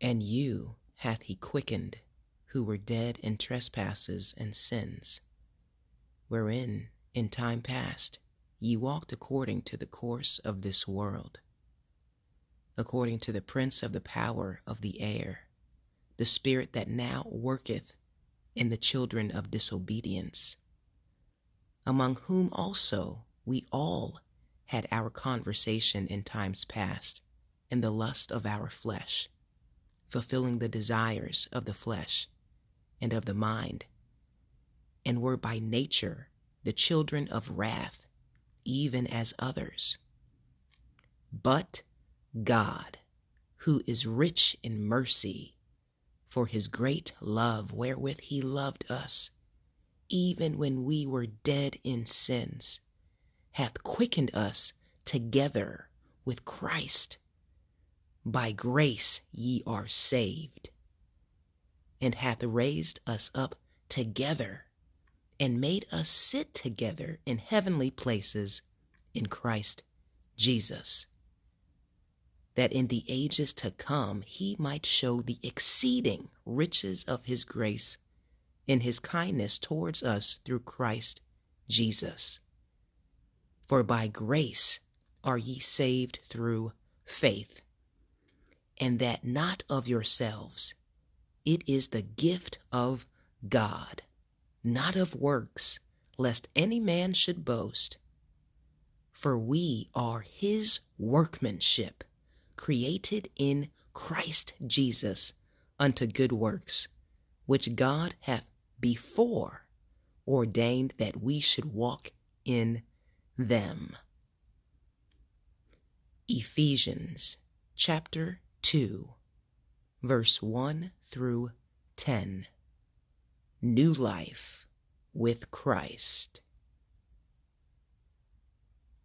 And you hath he quickened, who were dead in trespasses and sins, wherein in time past ye walked according to the course of this world, according to the prince of the power of the air, the spirit that now worketh in the children of disobedience, among whom also we all had our conversation in times past in the lust of our flesh, fulfilling the desires of the flesh and of the mind, and were by nature the children of wrath, even as others. But God, who is rich in mercy, for his great love wherewith he loved us, even when we were dead in sins, hath quickened us together with Christ. By grace ye are saved, and hath raised us up together, and made us sit together in heavenly places in Christ Jesus, that in the ages to come he might show the exceeding riches of his grace in his kindness towards us through Christ Jesus. For by grace are ye saved through faith, and that not of yourselves. It is the gift of God, not of works, lest any man should boast. For we are his workmanship, created in Christ Jesus unto good works, which God hath before ordained that we should walk in them. Ephesians chapter 2, verse 1 through 10. New life with Christ.